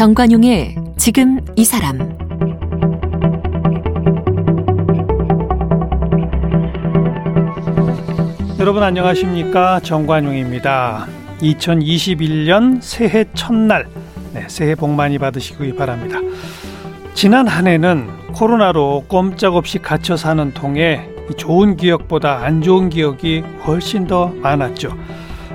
정관용의 지금 이 사람 여러분 안녕하십니까 정관용입니다. 2021년 새해 첫날 네, 새해 복 많이 받으시기 바랍니다. 지난 한 해는 코로나로 꼼짝없이 갇혀 사는 통에 좋은 기억보다 안 좋은 기억이 훨씬 더 많았죠.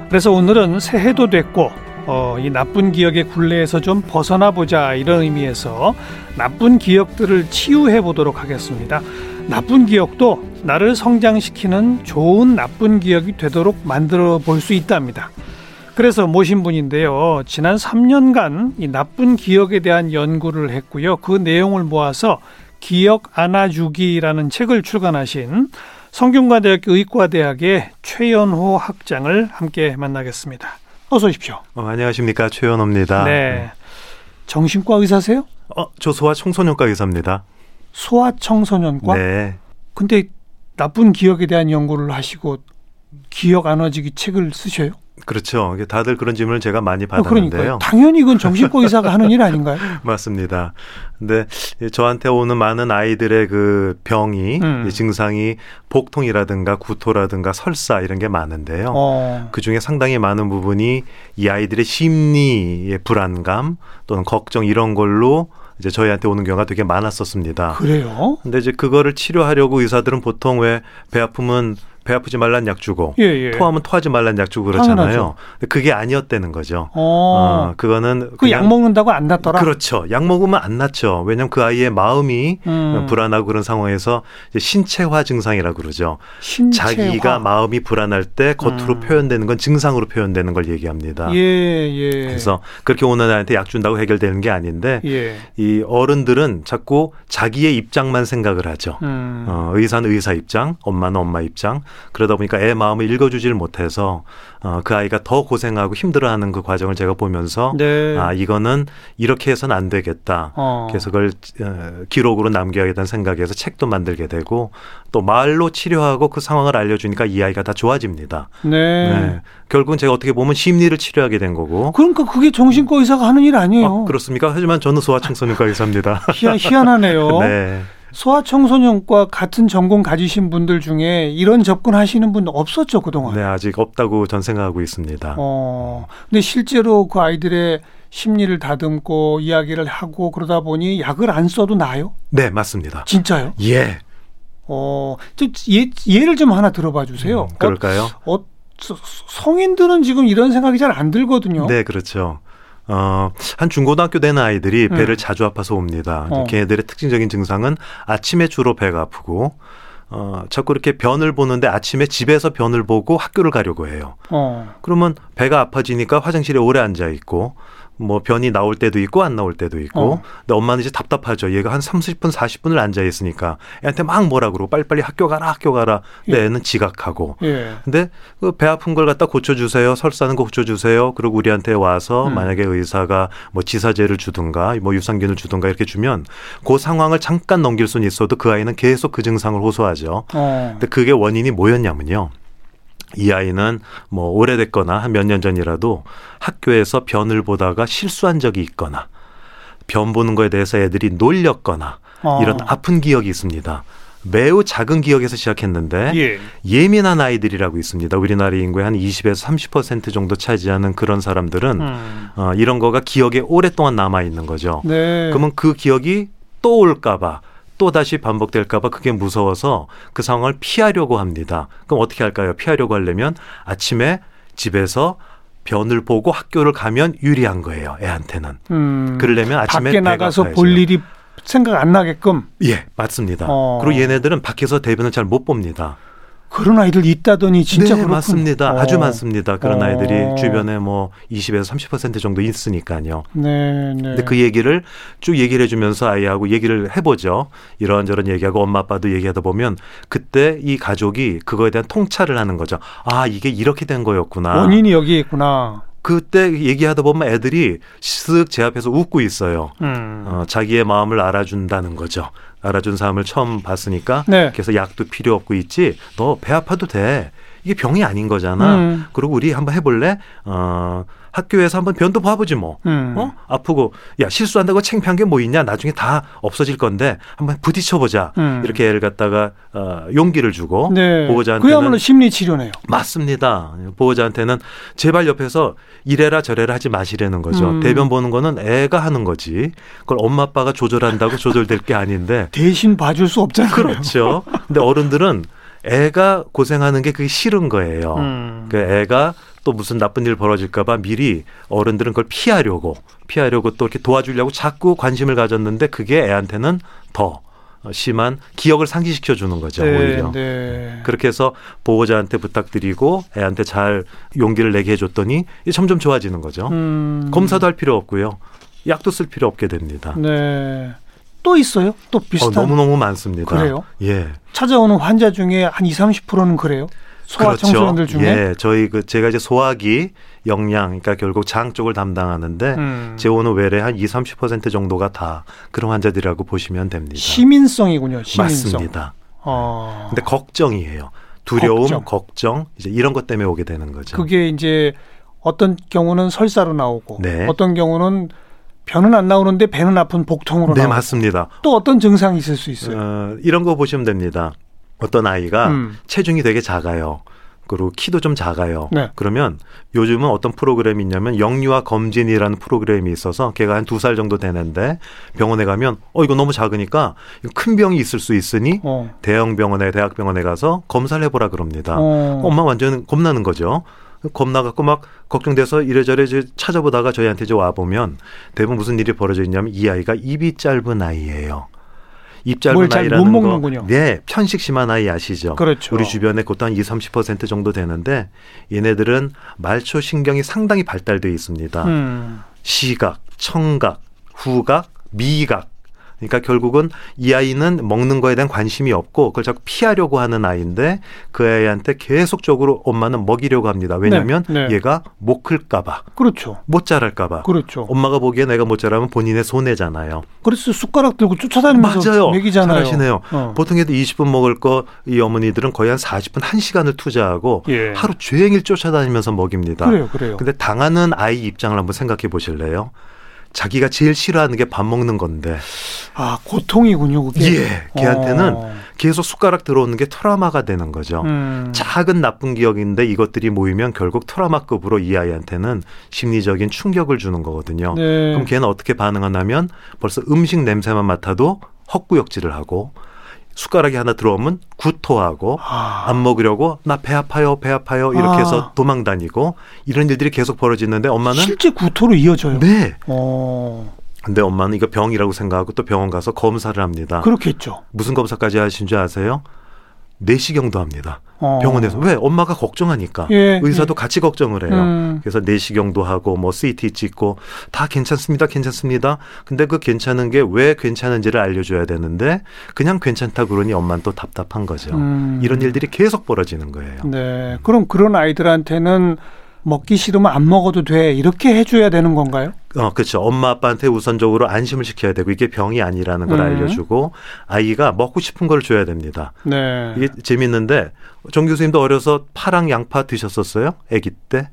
그래서 오늘은 새해도 됐고 어, 이 나쁜 기억의 굴레에서 좀 벗어나 보자 이런 의미에서 나쁜 기억들을 치유해 보도록 하겠습니다. 나쁜 기억도 나를 성장시키는 좋은 나쁜 기억이 되도록 만들어 볼 수 있답니다. 그래서 모신 분인데요. 지난 3년간 이 나쁜 기억에 대한 연구를 했고요. 그 내용을 모아서 기억 안아주기라는 책을 출간하신 성균관대학교 의과대학의 최연호 학장을 함께 만나겠습니다. 어서 오십시오. 어, 안녕하십니까 최연호입니다. 네. 정신과 의사세요? 어, 저 소아 청소년과 의사입니다. 소아 청소년과? 네. 근데 나쁜 기억에 대한 연구를 하시고 기억 안아지기 책을 쓰셔요? 그렇죠. 다들 그런 질문을 제가 많이 어, 받았는데요. 그러니까요. 당연히 이건 정신과 의사가 하는 일 아닌가요? 맞습니다. 근데 저한테 오는 많은 아이들의 그 병이 음. 증상이 복통이라든가 구토라든가 설사 이런 게 많은데요. 어. 그 중에 상당히 많은 부분이 이 아이들의 심리의 불안감 또는 걱정 이런 걸로 이제 저희한테 오는 경우가 되게 많았었습니다. 그래요? 근데 이제 그거를 치료하려고 의사들은 보통 왜 배 아프면 배 아프지 말란 약 주고 예, 예. 토하면 토하지 말란 약 주고 그렇잖아요. 근데 그게 아니었다는 거죠. 어. 어, 그거는 그 약 먹는다고 안 낫더라? 그렇죠. 약 먹으면 안 낫죠. 왜냐하면 그 아이의 마음이 음. 불안하고 그런 상황에서 신체화 증상이라고 그러죠. 신체화. 자기가 마음이 불안할 때 겉으로 음. 표현되는 건 증상으로 표현되는 걸 얘기합니다. 예, 예. 그래서 그렇게 오는 아이한테 약 준다고 해결되는 게 아닌데 예. 이 어른들은 자꾸 자기의 입장만 생각을 하죠. 음. 어, 의사는 의사 입장, 엄마는 엄마 입장. 그러다 보니까 애 마음을 읽어주질 못해서 어, 그 아이가 더 고생하고 힘들어하는 그 과정을 제가 보면서 네. 아 이거는 이렇게 해서는 안 되겠다. 어. 그래서 그걸 어, 기록으로 남겨야겠다는 생각에서 책도 만들게 되고 또 말로 치료하고 그 상황을 알려주니까 이 아이가 다 좋아집니다. 네. 네. 결국은 제가 어떻게 보면 심리를 치료하게 된 거고. 그러니까 그게 정신과 의사가 하는 일 아니에요. 아, 그렇습니까? 하지만 저는 소아청소년과 의사입니다. 희한, 희한하네요. 네. 소아청소년과 같은 전공 가지신 분들 중에 이런 접근하시는 분 없었죠 그동안. 네, 아직 없다고 전 생각하고 있습니다. 어, 근데 실제로 그 아이들의 심리를 다듬고 이야기를 하고 그러다 보니 약을 안 써도 나요? 네, 맞습니다. 진짜요? 예. 어, 저 예, 예를 좀 하나 들어봐 주세요. 음, 그럴까요? 어, 어, 서- 성인들은 지금 이런 생각이 잘 안 들거든요. 네, 그렇죠. 어, 한 중고등학교 된 아이들이 음. 배를 자주 아파서 옵니다. 어. 걔네들의 특징적인 증상은 아침에 주로 배가 아프고, 어, 자꾸 이렇게 변을 보는데 아침에 집에서 변을 보고 학교를 가려고 해요. 어. 그러면 배가 아파지니까 화장실에 오래 앉아 있고, 뭐 변이 나올 때도 있고 안 나올 때도 있고 어. 근데 엄마는 이제 답답하죠 얘가 한 30분 40분을 앉아 있으니까 애한테 막 뭐라 그러고 빨리빨리 학교 가라 학교 가라 근데 예. 애는 지각하고 예. 근데 그 배 아픈 걸 갖다 고쳐 주세요. 설사는 거 고쳐 주세요. 그리고 우리한테 와서 음. 만약에 의사가 뭐 지사제를 주든가 뭐 유산균을 주든가 이렇게 주면 그 상황을 잠깐 넘길 수는 있어도 그 아이는 계속 그 증상을 호소하죠. 어. 근데 그게 원인이 뭐였냐면요. 이 아이는 뭐 오래됐거나 한 몇 년 전이라도 학교에서 변을 보다가 실수한 적이 있거나 변 보는 거에 대해서 애들이 놀렸거나 어. 이런 아픈 기억이 있습니다. 매우 작은 기억에서 시작했는데 예. 예민한 아이들이라고 있습니다. 우리나라 인구의 한 20에서 30% 정도 차지하는 그런 사람들은 음. 어, 이런 거가 기억에 오랫동안 남아 있는 거죠. 네. 그러면 그 기억이 또 올까봐 또 다시 반복될까봐 그게 무서워서 그 상황을 피하려고 합니다. 그럼 어떻게 할까요? 피하려고 하려면 아침에 집에서 변을 보고 학교를 가면 유리한 거예요. 애한테는. 음. 그러려면 아침에 밖에 나가서. 볼 일이 생각 안 나게끔 예, 맞습니다. 어. 그리고 얘네들은 밖에서 대변을 잘 못 봅니다. 그런 아이들 있다더니 진짜 네, 그렇군. 맞습니다. 어. 아주 많습니다. 그런 어. 아이들이 주변에 뭐 20에서 30% 정도 있으니까요. 네, 네. 근데 그 얘기를 쭉 얘기를 해주면서 아이하고 얘기를 해보죠. 이런저런 얘기하고 엄마 아빠도 얘기하다 보면 그때 이 가족이 그거에 대한 통찰을 하는 거죠. 아 이게 이렇게 된 거였구나. 원인이 여기에 있구나. 그때 얘기하다 보면 애들이 쓱 제 앞에서 웃고 있어요. 음. 어, 자기의 마음을 알아준다는 거죠. 알아준 사람을 처음 봤으니까 네. 그래서 약도 필요 없고 있지. 너 배 아파도 돼. 이게 병이 아닌 거잖아. 음. 그리고 우리 한번 해볼래? 어, 학교에서 한번 변도 봐보지 뭐. 음. 어? 아프고 야 실수한다고 창피한 게 뭐 있냐? 나중에 다 없어질 건데 한번 부딪혀보자. 음. 이렇게 애를 갖다가 어, 용기를 주고 네. 보호자한테는 그야말로 심리 치료네요. 맞습니다. 보호자한테는 제발 옆에서 이래라 저래라 하지 마시라는 거죠. 음. 대변 보는 거는 애가 하는 거지. 그걸 엄마 아빠가 조절한다고 조절될 게 아닌데. 대신 봐줄 수 없잖아요. 그렇죠. 근데 어른들은 애가 고생하는 게 그게 싫은 거예요. 음. 그 애가 또 무슨 나쁜 일 벌어질까봐 미리 어른들은 그걸 피하려고 피하려고 또 이렇게 도와주려고 자꾸 관심을 가졌는데 그게 애한테는 더 심한 기억을 상기시켜 주는 거죠 네, 오히려. 네. 그렇게 해서 보호자한테 부탁드리고 애한테 잘 용기를 내게 해줬더니 점점 좋아지는 거죠. 음. 검사도 할 필요 없고요. 약도 쓸 필요 없게 됩니다. 네. 또 있어요? 또 어, 비슷한 너무너무 많습니다. 그래요? 예. 찾아오는 환자 중에 한 20, 30%는 그래요? 소아 그렇죠. 청소년들 중에? 예, 저희 그 제가 이제 소화기 영양, 그러니까 결국 장 쪽을 담당하는데 음. 재오는 외래 한 2, 30% 정도가 다 그런 환자들이라고 보시면 됩니다. 시민성이군요. 시민성. 맞습니다. 어. 근데 걱정이에요. 두려움, 걱정. 걱정. 이제 이런 것 때문에 오게 되는 거죠. 그게 이제 어떤 경우는 설사로 나오고 네. 어떤 경우는 변은 안 나오는데 배는 아픈 복통으로 네, 나오고 맞습니다. 또 어떤 증상이 있을 수 있어요. 어, 이런 거 보시면 됩니다. 어떤 아이가 음. 체중이 되게 작아요. 그리고 키도 좀 작아요. 네. 그러면 요즘은 어떤 프로그램이 있냐면 영유아 검진이라는 프로그램이 있어서 걔가 한 두 살 정도 되는데 병원에 가면 어 이거 너무 작으니까 큰 병이 있을 수 있으니 어. 대형 병원에 대학 병원에 가서 검사를 해보라 그럽니다. 어. 엄마 완전 겁나는 거죠. 겁나갖고 막 걱정돼서 이래저래 이제 찾아보다가 저희한테 이제 와 보면 대부분 무슨 일이 벌어져 있냐면 이 아이가 입이 짧은 아이예요. 입 짧은 뭘잘못 아이라는 먹는군요. 거, 네, 편식 심한 아이 아시죠? 그렇죠. 우리 주변에 그것도 한 2, 30% 정도 되는데 얘네들은 말초 신경이 상당히 발달돼 있습니다. 음. 시각, 청각, 후각, 미각. 그러니까 결국은 이 아이는 먹는 거에 대한 관심이 없고 그걸 자꾸 피하려고 하는 아이인데 그 아이한테 계속적으로 엄마는 먹이려고 합니다. 왜냐하면 네, 네. 얘가 못 클까봐, 그렇죠. 못 자랄까봐. 그렇죠. 엄마가 보기에 내가 못 자라면 본인의 손해잖아요. 그래서 숟가락 들고 쫓아다니면서 맞아요. 먹이잖아요. 잘하시네요. 어. 보통 애들 20분 먹을 거 이 어머니들은 거의 한 40분, 1시간을 투자하고 예. 하루 종일 쫓아다니면서 먹입니다. 그래요, 그래요. 근데 당하는 아이 입장을 한번 생각해 보실래요? 자기가 제일 싫어하는 게 밥 먹는 건데 아 고통이군요, 그게. 예, 걔한테는 어. 계속 숟가락 들어오는 게 트라우마가 되는 거죠. 음. 작은 나쁜 기억인데 이것들이 모이면 결국 트라우마급으로 이 아이한테는 심리적인 충격을 주는 거거든요. 네. 그럼 걔는 어떻게 반응하냐면 벌써 음식 냄새만 맡아도 헛구역질을 하고 숟가락이 하나 들어오면 구토하고 아. 안 먹으려고 나 배 아파요 배 아파요 이렇게 아. 해서 도망 다니고 이런 일들이 계속 벌어지는데 엄마는 실제 구토로 이어져요. 네 어. 근데 엄마는 이거 병이라고 생각하고 또 병원 가서 검사를 합니다 그렇겠죠. 무슨 검사까지 하신 줄 아세요 내시경도 합니다 어. 병원에서 왜 엄마가 걱정하니까 예, 의사도 예. 같이 걱정을 해요 음. 그래서 내시경도 하고 뭐 CT 찍고 다 괜찮습니다 괜찮습니다 근데 그 괜찮은 게 왜 괜찮은지를 알려줘야 되는데 그냥 괜찮다 그러니 엄마는 또 답답한 거죠 음. 이런 일들이 계속 벌어지는 거예요 네. 그럼 그런 아이들한테는 먹기 싫으면 안 먹어도 돼. 이렇게 해줘야 되는 건가요? 어, 그렇죠. 엄마 아빠한테 우선적으로 안심을 시켜야 되고 이게 병이 아니라는 걸 음. 알려주고 아이가 먹고 싶은 걸 줘야 됩니다. 네. 이게 재밌는데 정 교수님도 어려서 파랑 양파 드셨었어요? 아기 때?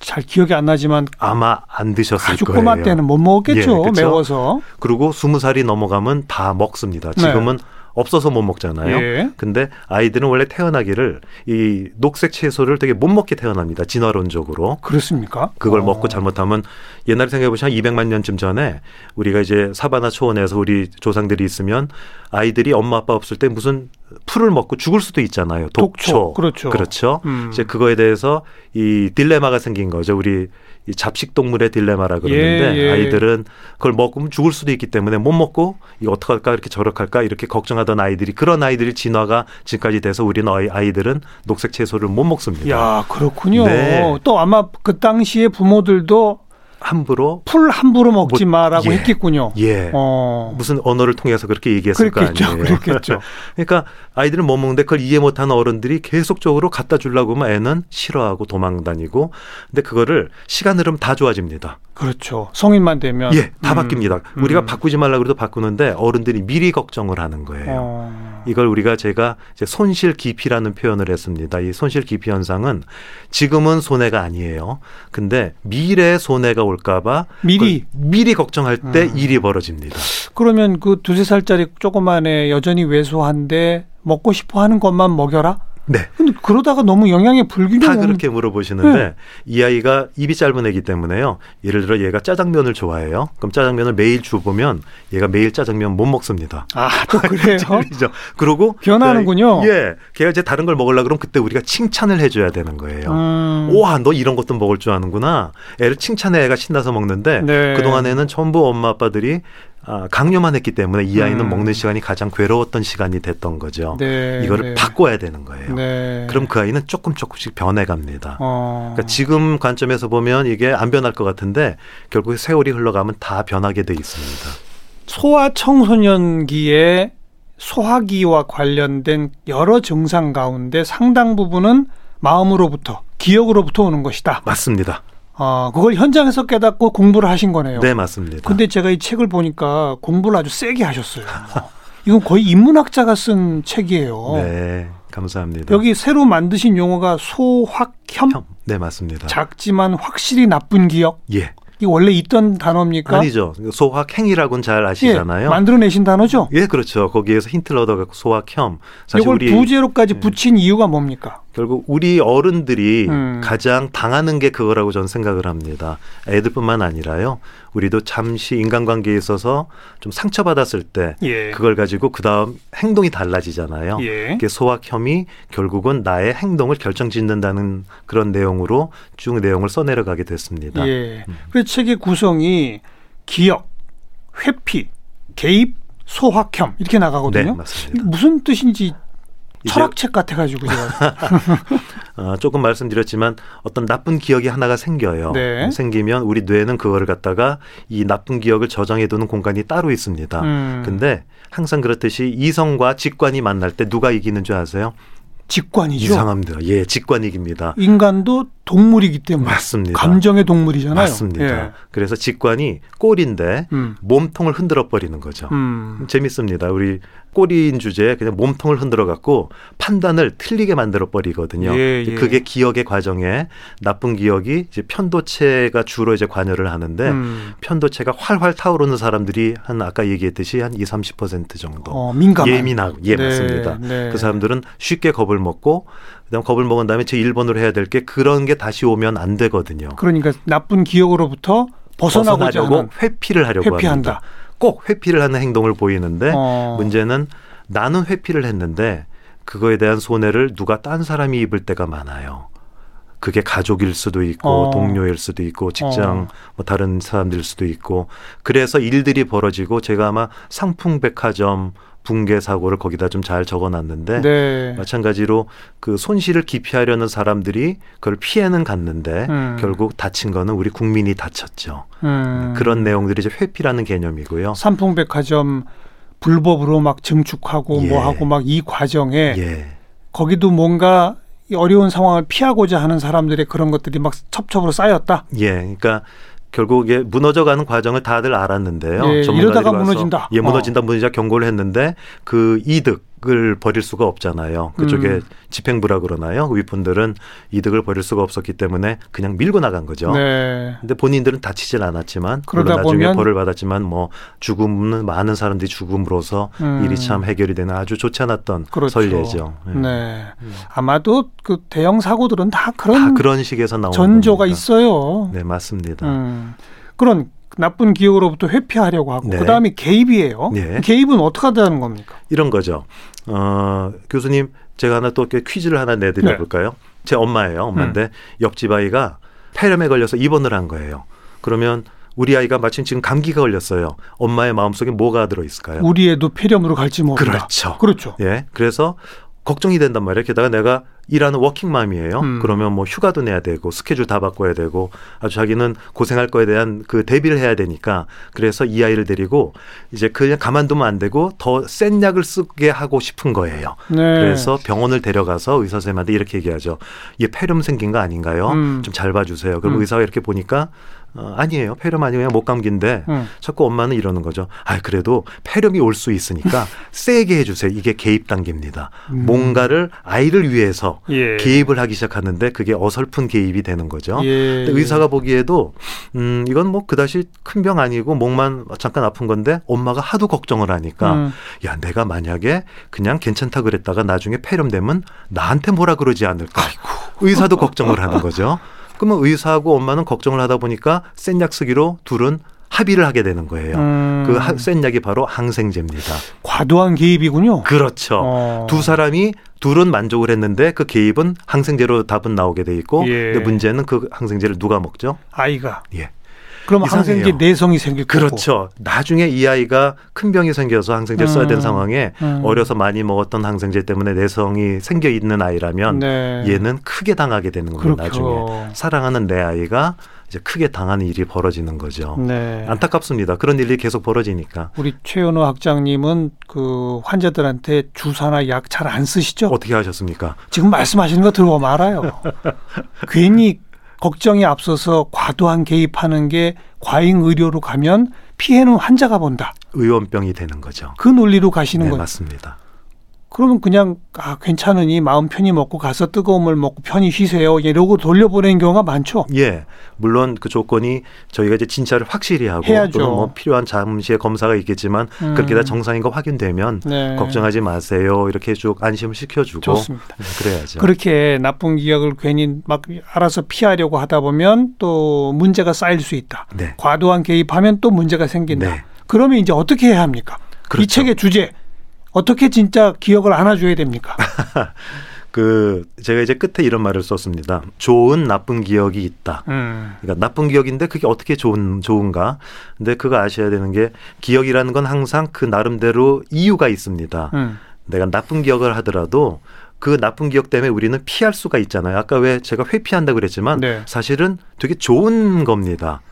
잘 기억이 안 나지만 아마 안 드셨을 아주 거예요. 꼬마 때는 못 먹었겠죠. 예, 그쵸? 매워서. 그리고 스무 살이 넘어가면 다 먹습니다. 지금은 없어서 못 먹잖아요. 네. 예. 근데 아이들은 원래 태어나기를 이 녹색 채소를 되게 못 먹게 태어납니다. 진화론적으로. 그렇습니까? 그걸 어. 먹고 잘못하면 옛날에 생각해 보시면 200만 년쯤 전에 우리가 이제 사바나 초원에서 우리 조상들이 있으면 아이들이 엄마 아빠 없을 때 무슨 풀을 먹고 죽을 수도 있잖아요. 독초. 독초. 그렇죠. 그렇죠. 음. 이제 그거에 대해서 이 딜레마가 생긴 거죠. 우리 이 잡식 동물의 딜레마라 그러는데 예, 예. 아이들은 그걸 먹으면 죽을 수도 있기 때문에 못 먹고 이거 어떡할까 이렇게 저렇할까 이렇게 걱정하던 아이들이 그런 아이들이 진화가 지금까지 돼서 우리는 아이- 아이들은 녹색 채소를 못 먹습니다. 야, 그렇군요. 네. 또 아마 그 당시에 부모들도 함부로 풀 함부로 먹지 뭐, 마라고 예. 했겠군요. 예. 어. 무슨 언어를 통해서 그렇게 얘기했을 그랬겠죠. 거 아니에요. 그랬겠죠. 그러니까 아이들은 못 먹는데 그걸 이해 못하는 어른들이 계속적으로 갖다 주려고 하면 애는 싫어하고 도망 다니고 근데 그거를 시간 흐르면 다 좋아집니다. 그렇죠. 성인만 되면 예, 다 음. 바뀝니다. 음. 우리가 바꾸지 말라 그래도 바꾸는데 어른들이 미리 걱정을 하는 거예요. 어. 이걸 우리가 제가 이제 손실 기피라는 표현을 했습니다. 이 손실 기피 현상은 지금은 손해가 아니에요. 근데 미래에 손해가 올까봐 미리 그걸 미리 걱정할 때 음. 일이 벌어집니다. 그러면 그 두세 살짜리 조그만 애 여전히 왜소한데 먹고 싶어 하는 것만 먹여라? 네. 근데 그러다가 너무 영양의 불균형 다 그렇게 물어보시는데 네. 이 아이가 입이 짧은 애기 때문에요. 예를 들어 얘가 짜장면을 좋아해요. 그럼 짜장면을 매일 주보면 얘가 매일 짜장면 못 먹습니다. 아, 또 그래요? 죠 그러고 변하는군요. 예, 걔가 이제 다른 걸 먹으려 그러면 그때 우리가 칭찬을 해줘야 되는 거예요. 음. 와, 너 이런 것도 먹을 줄 아는구나. 애를 칭찬해 애가 신나서 먹는데 네. 그 동안에는 전부 엄마 아빠들이 아, 강요만 했기 때문에 이 아이는 음. 먹는 시간이 가장 괴로웠던 시간이 됐던 거죠. 네, 이거를 네. 바꿔야 되는 거예요. 네. 그럼 그 아이는 조금 조금씩 변해갑니다. 어. 그러니까 지금 관점에서 보면 이게 안 변할 것 같은데 결국 세월이 흘러가면 다 변하게 돼 있습니다. 소아 청소년기에 소화기와 관련된 여러 증상 가운데 상당 부분은 마음으로부터 기억으로부터 오는 것이다. 맞습니다. 어, 그걸 현장에서 깨닫고 공부를 하신 거네요. 네, 맞습니다. 근데 제가 이 책을 보니까 공부를 아주 세게 하셨어요. 이건 거의 인문학자가 쓴 책이에요. 네, 감사합니다. 여기 새로 만드신 용어가 소확혐, 형, 네, 맞습니다. 작지만 확실히 나쁜 기억. 예. 이게 원래 있던 단어입니까? 아니죠. 소확행이라고는 잘 아시잖아요. 예, 만들어내신 단어죠. 예, 그렇죠. 거기에서 힌트를 얻어갖고 소확혐. 사실 이걸 부제로까지 예. 붙인 이유가 뭡니까? 결국 우리 어른들이 음. 가장 당하는 게 그거라고 저는 생각을 합니다. 애들뿐만 아니라요. 우리도 잠시 인간관계에 있어서 좀 상처받았을 때 예. 그걸 가지고 그 다음 행동이 달라지잖아요. 예. 그게 소확혐이 결국은 나의 행동을 결정짓는다는 그런 내용으로 쭉 내용을 써내려가게 됐습니다. 예. 그래서 책의 구성이 기억, 회피, 개입, 소확혐 이렇게 네, 나가거든요. 맞습니다. 무슨 뜻인지 철학책 같아가지고 제가 어, 조금 말씀드렸지만 어떤 나쁜 기억이 하나가 생겨요. 네. 생기면 우리 뇌는 그거를 갖다가 이 나쁜 기억을 저장해두는 공간이 따로 있습니다. 음, 근데 항상 그렇듯이 이성과 직관이 만날 때 누가 이기는 줄 아세요? 직관이죠. 이상합니다. 예, 직관이 이깁니다. 인간도 동물이기 때문에 맞습니다. 감정의 동물이잖아요. 맞습니다. 예. 그래서 직관이 꼴인데 음, 몸통을 흔들어 버리는 거죠. 음, 재밌습니다. 우리 꼬리인 주제에 그냥 몸통을 흔들어 갖고 판단을 틀리게 만들어 버리거든요. 예, 예. 그게 기억의 과정에 나쁜 기억이 이제 편도체가 주로 이제 관여를 하는데 음. 편도체가 활활 타오르는 사람들이 한 아까 얘기했듯이 한 2, 30% 정도 어, 민감한. 예민하고 예 네, 맞습니다. 네. 그 사람들은 쉽게 겁을 먹고 그다음 겁을 먹은 다음에 제 1번으로 해야 될 게 그런 게 다시 오면 안 되거든요. 그러니까 나쁜 기억으로부터 벗어나고자 하는 회피를 하려고 회피한다. 합니다. 꼭 회피를 하는 행동을 보이는데 어. 문제는 나는 회피를 했는데 그거에 대한 손해를 누가 딴 사람이 입을 때가 많아요. 그게 가족일 수도 있고 어. 동료일 수도 있고 직장 어. 뭐 다른 사람들일 수도 있고 그래서 일들이 벌어지고 제가 아마 상풍백화점 붕괴 사고를 거기다 좀 잘 적어놨는데 네. 마찬가지로 그 손실을 기피하려는 사람들이 그걸 피해는 갔는데 음. 결국 다친 거는 우리 국민이 다쳤죠. 음. 그런 내용들이 이제 회피라는 개념이고요. 삼풍백화점 불법으로 막 증축하고 예. 뭐 하고 막 이 과정에 예. 거기도 뭔가 이 어려운 상황을 피하고자 하는 사람들의 그런 것들이 막 첩첩으로 쌓였다. 예. 그러니까 결국에 무너져가는 과정을 다들 알았는데요. 예, 이러다가 무너진다. 예, 어. 무너진다, 무너진다 경고를 했는데 그 이득 을 버릴 수가 없잖아요. 그쪽에 음. 집행부라 그러나요? 윗분들은 이득을 버릴 수가 없었기 때문에 그냥 밀고 나간 거죠. 네. 근데 본인들은 다치질 않았지만 물론 나중에 벌을 받았지만 뭐 죽음은 많은 사람들이 죽음으로써 음. 일이 참 해결이 되는 아주 좋지 않았던 그렇죠. 선례죠. 예. 네. 아마도 그 대형 사고들은 다 그런, 다 그런 식에서 나오는 전조가 겁니다. 있어요. 네, 맞습니다. 음. 그런 나쁜 기억으로부터 회피하려고 하고 네. 그다음에 개입이에요. 네. 개입은 어떻게 하다는 겁니까? 이런 거죠. 어, 교수님, 제가 하나 또 퀴즈를 하나 내드려 네. 볼까요? 제 엄마예요. 엄마인데 음. 옆집 아이가 폐렴에 걸려서 입원을 한 거예요. 그러면 우리 아이가 마침 지금 감기가 걸렸어요. 엄마의 마음속에 뭐가 들어 있을까요? 우리 애도 폐렴으로 갈지 모른다. 그렇죠. 그렇죠. 예. 그래서 걱정이 된단 말이에요. 게다가 내가 일하는 워킹맘이에요. 음. 그러면 뭐 휴가도 내야 되고 스케줄 다 바꿔야 되고 아주 자기는 고생할 거에 대한 그 대비를 해야 되니까 그래서 이 아이를 데리고 이제 그냥 가만두면 안 되고 더 센 약을 쓰게 하고 싶은 거예요. 네. 그래서 병원을 데려가서 의사 선생님한테 이렇게 얘기하죠. 얘 폐렴 생긴 거 아닌가요? 음. 좀잘 봐주세요. 그럼 음. 의사가 이렇게 보니까 어, 아니에요. 폐렴 아니에요. 목감기인데 음. 자꾸 엄마는 이러는 거죠. 아 그래도 폐렴이 올 수 있으니까 세게 해주세요. 이게 개입 단계입니다. 음. 뭔가를 아이를 위해서 예. 개입을 하기 시작하는데 그게 어설픈 개입이 되는 거죠. 예. 의사가 보기에도 음 이건 뭐 그다시 큰병 아니고 목만 잠깐 아픈 건데 엄마가 하도 걱정을 하니까 음. 야 내가 만약에 그냥 괜찮다 그랬다가 나중에 폐렴 되면 나한테 뭐라 그러지 않을까 의사도 걱정을 하는 거죠. 그러면 의사하고 엄마는 걱정을 하다 보니까 센 약 쓰기로 둘은 합의를 하게 되는 거예요. 음. 그센 약이 바로 항생제입니다. 과도한 개입이군요. 그렇죠. 어. 두 사람이 둘은 만족을 했는데 그 개입은 항생제로 답은 나오게 돼 있고 예. 근데 문제는 그 항생제를 누가 먹죠? 아이가. 예. 그럼 이상해요. 항생제 내성이 생길 거고. 그렇죠. 나중에 이 아이가 큰 병이 생겨서 항생제를 써야 되는 음. 상황에 음. 어려서 많이 먹었던 항생제 때문에 내성이 생겨 있는 아이라면 네. 얘는 크게 당하게 되는 거예요. 그렇죠. 나중에 사랑하는 내 아이가 이제 크게 당하는 일이 벌어지는 거죠. 네. 안타깝습니다. 그런 일이 계속 벌어지니까 우리 최연호 학장님은 그 환자들한테 주사나 약 잘 안 쓰시죠? 어떻게 하셨습니까? 지금 말씀하시는 거 들어보면 알아요. 괜히 걱정이 앞서서 과도한 개입하는 게 과잉 의료로 가면 피해는 환자가 본다. 의원병이 되는 거죠. 그 논리로 가시는 네, 거예요. 맞습니다. 그러면 그냥 아 괜찮으니 마음 편히 먹고 가서 뜨거운 물 먹고 편히 쉬세요. 이러고 돌려보내는 경우가 많죠. 예, 물론 그 조건이 저희가 이제 진찰을 확실히 하고 해야죠. 또는 뭐 필요한 잠시의 검사가 있겠지만 음. 그렇게 다 정상인 거 확인되면 네. 걱정하지 마세요. 이렇게 쭉 안심을 시켜주고 좋습니다. 네, 그래야죠. 그렇게 나쁜 기억을 괜히 막 알아서 피하려고 하다 보면 또 문제가 쌓일 수 있다. 네, 과도한 개입하면 또 문제가 생긴다. 네. 그러면 이제 어떻게 해야 합니까? 이 그렇죠. 책의 주제 어떻게 진짜 기억을 안아줘야 됩니까? 그 제가 이제 끝에 이런 말을 썼습니다. 좋은 나쁜 기억이 있다. 음. 그러니까 나쁜 기억인데 그게 어떻게 좋은 좋은가? 근데 그거 아셔야 되는 게 기억이라는 건 항상 그 나름대로 이유가 있습니다. 음. 내가 나쁜 기억을 하더라도 그 나쁜 기억 때문에 우리는 피할 수가 있잖아요. 아까 왜 제가 회피한다 그랬지만 네. 사실은 되게 좋은 겁니다.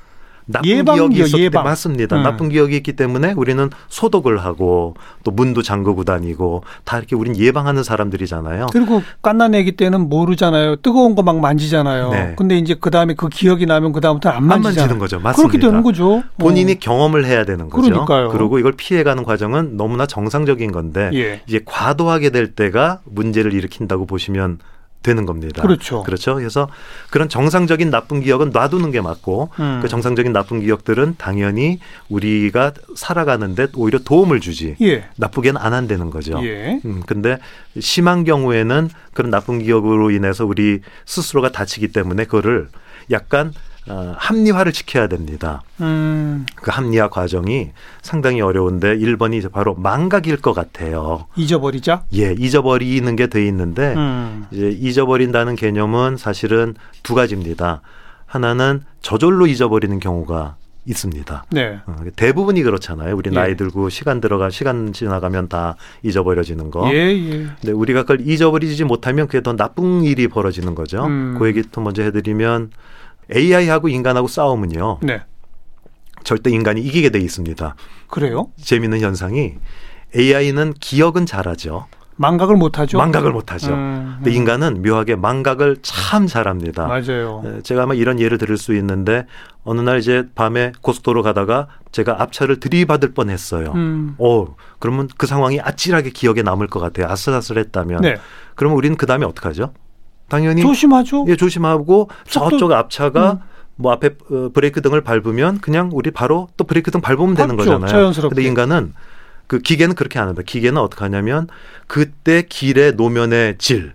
나쁜 예방이요, 기억이 있었기 예방. 때문에 맞습니다. 음. 나쁜 기억이 있기 때문에 우리는 소독을 하고 또 문도 잠그고 다니고 다 이렇게 우린 예방하는 사람들이잖아요. 그리고 깐난애기 때는 모르잖아요. 뜨거운 거 막 만지잖아요. 네. 근데 이제 그 다음에 그 기억이 나면 그 다음부터 안 안. 만지는 거죠. 맞습니다. 그렇게 되는 거죠. 본인이 어. 경험을 해야 되는 거죠. 그러니까요. 리고 이걸 피해 가는 과정은 너무나 정상적인 건데 예. 이제 과도하게 될 때가 문제를 일으킨다고 보시면 되는 겁니다. 그렇죠. 그렇죠. 그래서 그런 정상적인 나쁜 기억은 놔두는 게 맞고 음. 그 정상적인 나쁜 기억들은 당연히 우리가 살아가는데 오히려 도움을 주지 예. 나쁘게는 안 한다는 거죠. 예. 음, 근데 심한 경우에는 그런 나쁜 기억으로 인해서 우리 스스로가 다치기 때문에 그거를 약간 어, 합리화를 시켜야 됩니다. 음. 그 합리화 과정이 상당히 어려운데 1번이 이제 바로 망각일 것 같아요. 잊어버리자. 예, 잊어버리는 게 돼 있는데 음. 이제 잊어버린다는 개념은 사실은 두 가지입니다. 하나는 저절로 잊어버리는 경우가 있습니다. 네. 어, 대부분이 그렇잖아요. 우리 예. 나이 들고 시간 들어가 시간 지나가면 다 잊어버려지는 거. 예, 예. 근데 우리가 그걸 잊어버리지 못하면 그게 더 나쁜 일이 벌어지는 거죠. 음. 그 얘기부터 먼저 해드리면 AI하고 인간하고 싸우면요. 네. 절대 인간이 이기게 돼 있습니다. 그래요? 재미있는 현상이 AI는 기억은 잘하죠. 망각을 못하죠. 망각을 못하죠. 음, 근데 음. 인간은 묘하게 망각을 참 잘합니다. 맞아요. 에, 제가 아마 이런 예를 들을 수 있는데 어느 날 이제 밤에 고속도로 가다가 제가 앞차를 들이받을 뻔했어요. 음. 어 그러면 그 상황이 아찔하게 기억에 남을 것 같아요. 아슬아슬했다면. 네. 그러면 우리는 그 다음에 어떡하죠? 당연히 조심하죠. 예, 조심하고 속도- 저쪽 앞차가 음. 뭐 앞에 어, 브레이크 등을 밟으면 그냥 우리 바로 또 브레이크 등 밟으면 되는 밟죠, 거잖아요. 자연스럽게. 근데 인간은 그 기계는 그렇게 안 합니다. 기계는 어떻게 하냐면 그때 길의 노면의 질,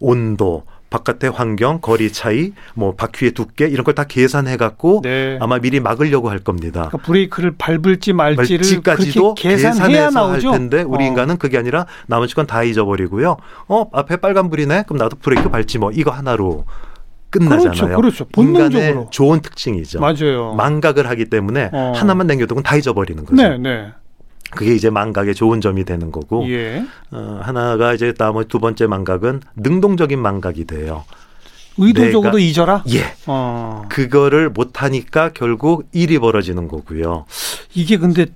온도, 바깥의 환경, 거리 차이, 뭐 바퀴의 두께 이런 걸 다 계산해 갖고 네. 아마 미리 막으려고 할 겁니다. 그러니까 브레이크를 밟을지 말지를 그렇게 계산해야 계산해서 할 나오죠. 텐데 우리 어. 인간은 그게 아니라 나머지 건다 잊어버리고요. 어 앞에 빨간 불이네. 그럼 나도 브레이크 밟지 뭐 이거 하나로 끝나잖아요. 그렇죠, 그렇죠. 본능적으로. 인간의 좋은 특징이죠. 맞아요. 망각을 하기 때문에 어. 하나만 남겨두고는 다 잊어버리는 거죠. 네, 네. 그게 이제 망각의 좋은 점이 되는 거고 예. 어, 하나가 이제 나머지 두 번째 망각은 능동적인 망각이 돼요. 의도적으로 잊어라. 예. 어. 그거를 못 하니까 결국 일이 벌어지는 거고요. 이게 근데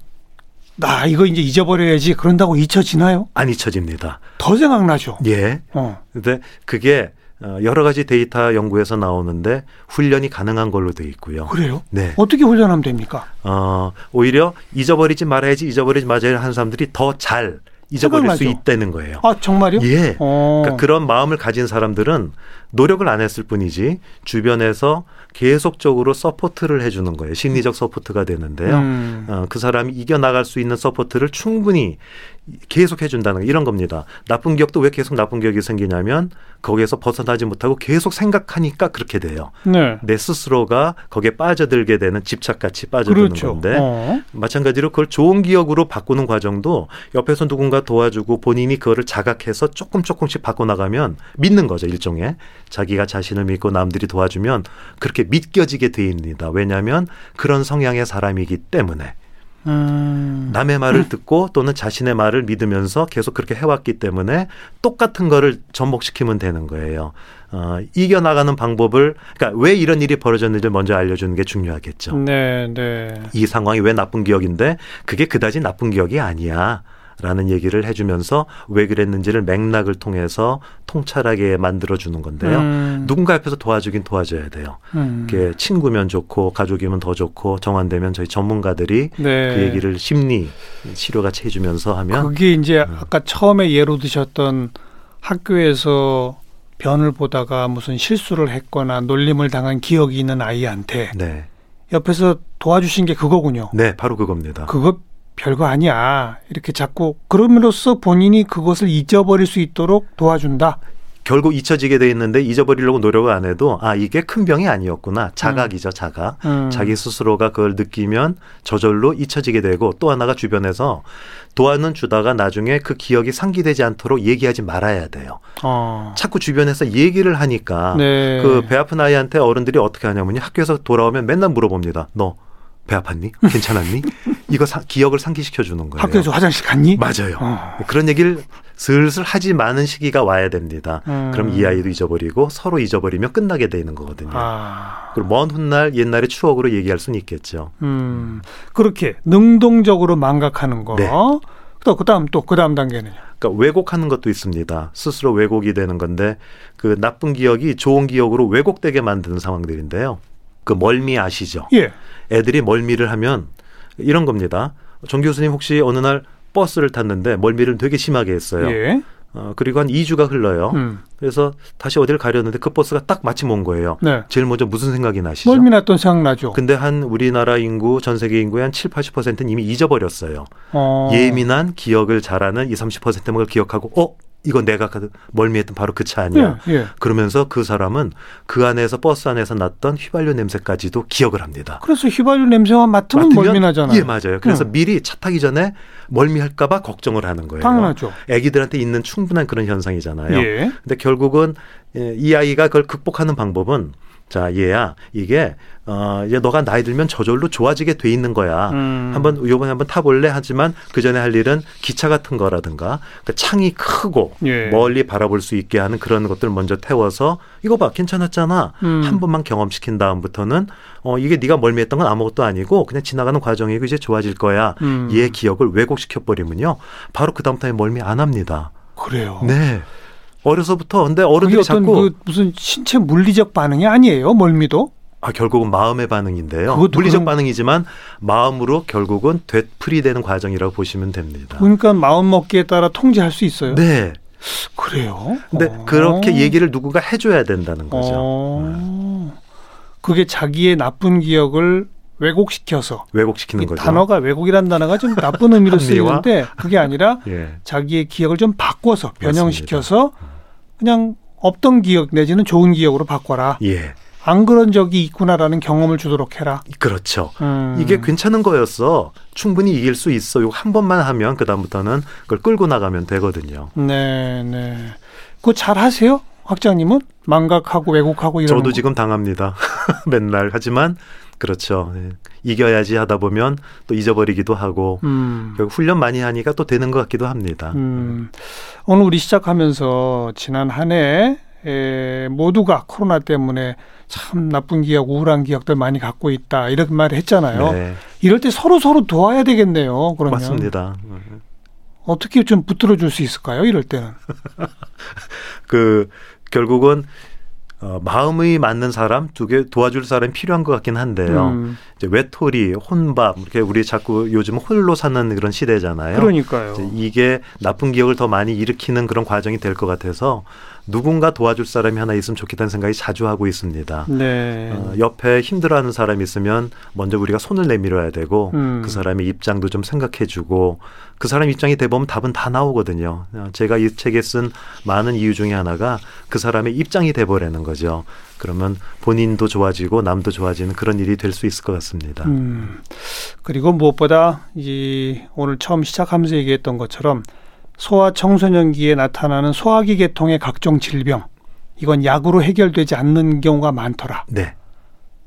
나 이거 이제 잊어버려야지 그런다고 잊혀지나요? 안 잊혀집니다. 더 생각나죠. 예. 어. 근데 그게 어, 여러 가지 데이터 연구에서 나오는데 훈련이 가능한 걸로 돼 있고요. 그래요? 네. 어떻게 훈련하면 됩니까? 어, 오히려 잊어버리지 말아야지 잊어버리지 말아야 하는 사람들이 더 잘 잊어버릴 수. 있다는 거예요. 아 정말요? 예. 어. 그러니까 그런 마음을 가진 사람들은 노력을 안 했을 뿐이지 주변에서 계속적으로 support를 해주는 거예요. 심리적 support가 되는데요. 음. 어, 그 사람이 이겨나갈 수 있는 support를 충분히 계속 해준다는 거 이런 겁니다. 나쁜 기억도 왜 계속 나쁜 기억이 생기냐면 거기에서 벗어나지 못하고 계속 생각하니까 그렇게 돼요. 네. 내 스스로가 거기에 빠져들게 되는 집착같이 빠져드는 그렇죠. 건데 어. 마찬가지로 그걸 좋은 기억으로 바꾸는 과정도 옆에서 누군가 도와주고 본인이 그거를 자각해서 조금 조금씩 바꿔나가면 믿는 거죠 일종의 자기가 자신을 믿고 남들이 도와주면 그렇게 믿겨지게 돼입니다 왜냐하면 그런 성향의 사람이기 때문에 음. 남의 말을 듣고 또는 자신의 말을 믿으면서 계속 그렇게 해왔기 때문에 똑같은 거를 접목시키면 되는 거예요. 어, 이겨나가는 방법을 그러니까 왜 이런 일이 벌어졌는지 먼저 알려주는 게 중요하겠죠. 네, 네. 이 상황이 왜 나쁜 기억인데 그게 그다지 나쁜 기억이 아니야. 라는 얘기를 해주면서 왜 그랬는지를 맥락을 통해서 통찰하게 만들어주는 건데요. 음. 누군가 옆에서 도와주긴 도와줘야 돼요. 음. 이게 친구면 좋고 가족이면 더 좋고 정환되면 저희 전문가들이 네. 그 얘기를 심리 치료같이 해주면서 하면 그게 이제 아까 처음에 예로 드셨던 학교에서 변을 보다가 무슨 실수를 했거나 놀림을 당한 기억이 있는 아이한테 네, 옆에서 도와주신 게 그거군요. 네, 바로 그겁니다. 그거 별거 아니야. 이렇게 자꾸 그럼으로써 본인이 그것을 잊어버릴 수 있도록 도와준다. 결국 잊혀지게 돼 있는데 잊어버리려고 노력을 안 해도 아 이게 큰 병이 아니었구나 자각이죠 자각. 음. 자기 스스로가 그걸 느끼면 저절로 잊혀지게 되고 또 하나가 주변에서 도와는 주다가 나중에 그 기억이 상기되지 않도록 얘기하지 말아야 돼요. 어. 자꾸 주변에서 얘기를 하니까 네. 그배 아픈 아이한테 어른들이 어떻게 하냐면요. 학교에서 돌아오면 맨날 물어봅니다. 너 배 아팠니? 괜찮았니? 이거 사- 기억을 상기시켜 주는 거예요. 학교에서 화장실 갔니? 맞아요. 어. 그런 얘기를 슬슬 하지 마는 시기가 와야 됩니다. 음. 그럼 이 아이도 잊어버리고 서로 잊어버리면 끝나게 되는 거거든요. 아. 그리고 먼 훗날 옛날의 추억으로 얘기할 수는 있겠죠. 음. 그렇게 능동적으로 망각하는 거. 네. 또 그다음 또 그다음 단계는요. 그러니까 왜곡하는 것도 있습니다. 스스로 왜곡이 되는 건데 그 나쁜 기억이 좋은 기억으로 왜곡되게 만드는 상황들인데요. 그 멀미 아시죠? 예. 애들이 멀미를 하면 이런 겁니다. 정 교수님 혹시 어느 날 버스를 탔는데 멀미를 되게 심하게 했어요. 예. 어, 그리고 한 2주가 흘러요. 음. 그래서 다시 어디를 가려는데 그 버스가 딱 마침 온 거예요. 네. 제일 먼저 무슨 생각이 나시죠? 멀미 났던 생각 나죠. 근데 한 우리나라 인구, 전 세계 인구의 한 7, 80%는 이미 잊어버렸어요. 어. 예민한 기억을 잘하는 20, 30%만 그걸 기억하고 어? 이거 내가 그 멀미했던 바로 그 차 아니야. 예. 예. 그러면서 그 사람은 그 안에서 버스 안에서 났던 휘발유 냄새까지도 기억을 합니다. 그래서 휘발유 냄새만 맡으면, 멀미 나잖아요. 예, 맞아요. 그래서 음. 미리 차 타기 전에 멀미할까봐 걱정을 하는 거예요. 당연하죠. 아기들한테 있는 충분한 그런 현상이잖아요. 예. 근데 결국은 예, 이 아이가 그걸 극복하는 방법은 자 얘야 이게 어 이제 너가 나이 들면 저절로 좋아지게 돼 있는 거야. 음. 한번 요번에 한번 타볼래 하지만 그 전에 할 일은 기차 같은 거라든가 그 창이 크고 예. 멀리 바라볼 수 있게 하는 그런 것들 먼저 태워서 이거 봐 괜찮았잖아 음. 한 번만 경험시킨 다음부터는 어 이게 네가 멀미했던 건 아무것도 아니고 그냥 지나가는 과정이고 이제 좋아질 거야. 음. 얘 기억을 왜곡시켜 버리면요 바로 그 다음부터 멀미 안 합니다. 그래요. 네. 어려서부터 근데 어른들이 어떤 자꾸 그 무슨 신체 물리적 반응이 아니에요. 멀미도. 아 결국은 마음의 반응인데요. 그것도 물리적 그런- 반응이지만 마음으로 결국은 되풀이되는 과정이라고 보시면 됩니다. 그러니까 마음 먹기에 따라 통제할 수 있어요. 네. 그래요. 근데 어. 그렇게 얘기를 누군가 해줘야 된다는 거죠. 어. 그게 자기의 나쁜 기억을 왜곡시켜서 왜곡시키는 이 거죠. 단어가 왜곡이라는 단어가 좀 나쁜 의미로? 쓰이는데 그게 아니라 예. 자기의 기억을 좀 바꿔서 변형시켜서 그냥 없던 기억 내지는 좋은 기억으로 바꿔라. 예. 안 그런 적이 있구나라는 경험을 주도록 해라. 그렇죠. 음. 이게 괜찮은 거였어. 충분히 이길 수 있어. 요거 한 번만 하면 그다음부터는 그걸 끌고 나가면 되거든요. 네, 네. 그거 잘 하세요? 학장님은 망각하고 왜곡하고 이런 저도 지금 당합니다. 맨날. 하지만 그렇죠. 예. 이겨야지 하다 보면 또 잊어버리기도 하고 음. 결국 훈련 많이 하니까 또 되는 것 같기도 합니다. 음. 오늘 우리 시작하면서 지난 한해 모두가 코로나 때문에 참 나쁜 기억, 우울한 기억들 많이 갖고 있다 이렇게 말을 했잖아요. 네, 이럴 때 서로 서로 도와야 되겠네요. 그러면 맞습니다. 어떻게 좀 붙들어 줄 수 있을까요? 이럴 때는. 그 결국은 어, 마음이 맞는 사람 두 개 도와줄 사람이 필요한 것 같긴 한데요. 음. 이제 외톨이, 혼밥 이렇게 우리 자꾸 요즘 홀로 사는 그런 시대잖아요. 그러니까요. 이게 나쁜 기억을 더 많이 일으키는 그런 과정이 될 것 같아서 누군가 도와줄 사람이 하나 있으면 좋겠다는 생각이 자주 하고 있습니다. 네. 어, 옆에 힘들어하는 사람이 있으면 먼저 우리가 손을 내밀어야 되고 음. 그 사람의 입장도 좀 생각해주고 그 사람 입장이 돼보면 답은 다 나오거든요. 어, 제가 이 책에 쓴 많은 이유 중에 하나가 그 사람의 입장이 돼버리는 거죠. 그러면 본인도 좋아지고 남도 좋아지는 그런 일이 될 수 있을 것 같습니다. 음. 그리고 무엇보다 이 오늘 처음 시작하면서 얘기했던 것처럼 소아 청소년기에 나타나는 소화기 계통의 각종 질병 이건 약으로 해결되지 않는 경우가 많더라. 네.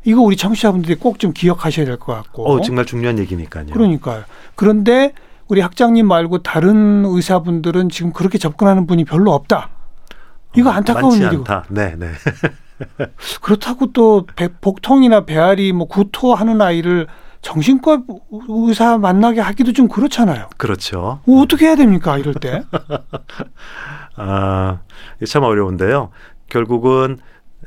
이거 우리 청취자분들이 꼭 좀 기억하셔야 될 것 같고. 어, 정말 중요한 얘기니까요. 그러니까요. 그런데 우리 학장님 말고 다른 의사분들은 지금 그렇게 접근하는 분이 별로 없다. 이거 어, 안타까운 많지 일이고. 않다. 네, 네. 그렇다고 또 배- 복통이나 배앓이 뭐 구토하는 아이를 정신과 의사 만나게 하기도 좀 그렇잖아요. 그렇죠. 뭐 어떻게 해야 됩니까 이럴 때? 아, 참 어려운데요. 결국은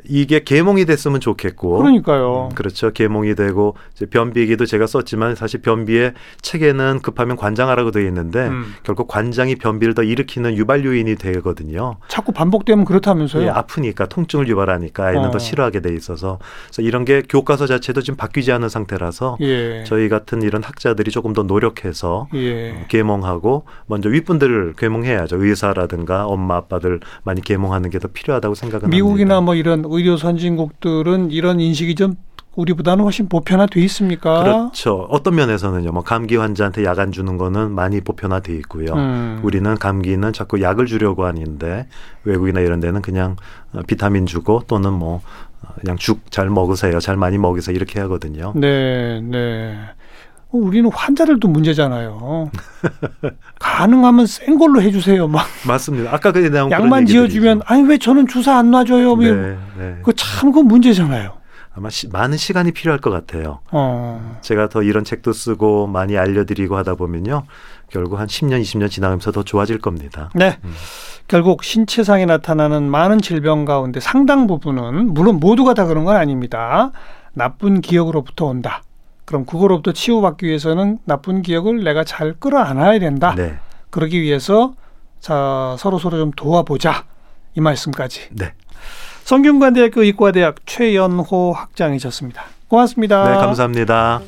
이게 계몽이 됐으면 좋겠고. 그러니까요. 음, 그렇죠. 계몽이 되고 변비기도 제가 썼지만 사실 변비에 책에는 급하면 관장하라고 되어 있는데 음. 결국 관장이 변비를 더 일으키는 유발 요인이 되거든요. 자꾸 반복되면 그렇다면서요. 예, 아프니까 통증을 유발하니까 아이는 어. 더 싫어하게 돼 있어서 그래서 이런 게 교과서 자체도 지금 바뀌지 않은 상태라서 예. 저희 같은 이런 학자들이 조금 더 노력해서 예. 계몽하고 먼저 윗분들을 계몽해야죠. 의사라든가 엄마 아빠들 많이 계몽하는 게 더 필요하다고 생각은 미국이나 합니다. 뭐 이런 의료 선진국들은 이런 인식이 좀 우리보다는 훨씬 보편화돼 있습니까? 그렇죠. 어떤 면에서는요. 뭐 감기 환자한테 약 안 주는 거는 많이 보편화돼 있고요. 음. 우리는 감기는 자꾸 약을 주려고 하는데 외국이나 이런 데는 그냥 어, 비타민 주고 또는 뭐 어, 그냥 죽 잘 먹으세요. 잘 많이 먹으세요. 이렇게 하거든요. 네, 네. 어, 우리는 환자들도 문제잖아요. 가능하면 센 걸로 해주세요. 막 맞습니다. 아까 그에 대한 약만 지어주면 아니 왜 저는 주사 안 놔줘요? 뭐 네, 네. 그거 참 그건 문제잖아요. 아마 시, 많은 시간이 필요할 것 같아요. 어, 제가 더 이런 책도 쓰고 많이 알려드리고 하다 보면요. 결국 한 10년, 20년 지나가면서 더 좋아질 겁니다. 네. 음. 결국 신체상에 나타나는 많은 질병 가운데 상당 부분은 물론 모두가 다 그런 건 아닙니다. 나쁜 기억으로부터 온다. 그럼 그거로부터 치유받기 위해서는 나쁜 기억을 내가 잘 끌어안아야 된다. 네. 그러기 위해서 자 서로 서로 좀 도와보자 이 말씀까지. 네. 성균관대학교 의과대학 최연호 학장이셨습니다. 고맙습니다. 네, 감사합니다.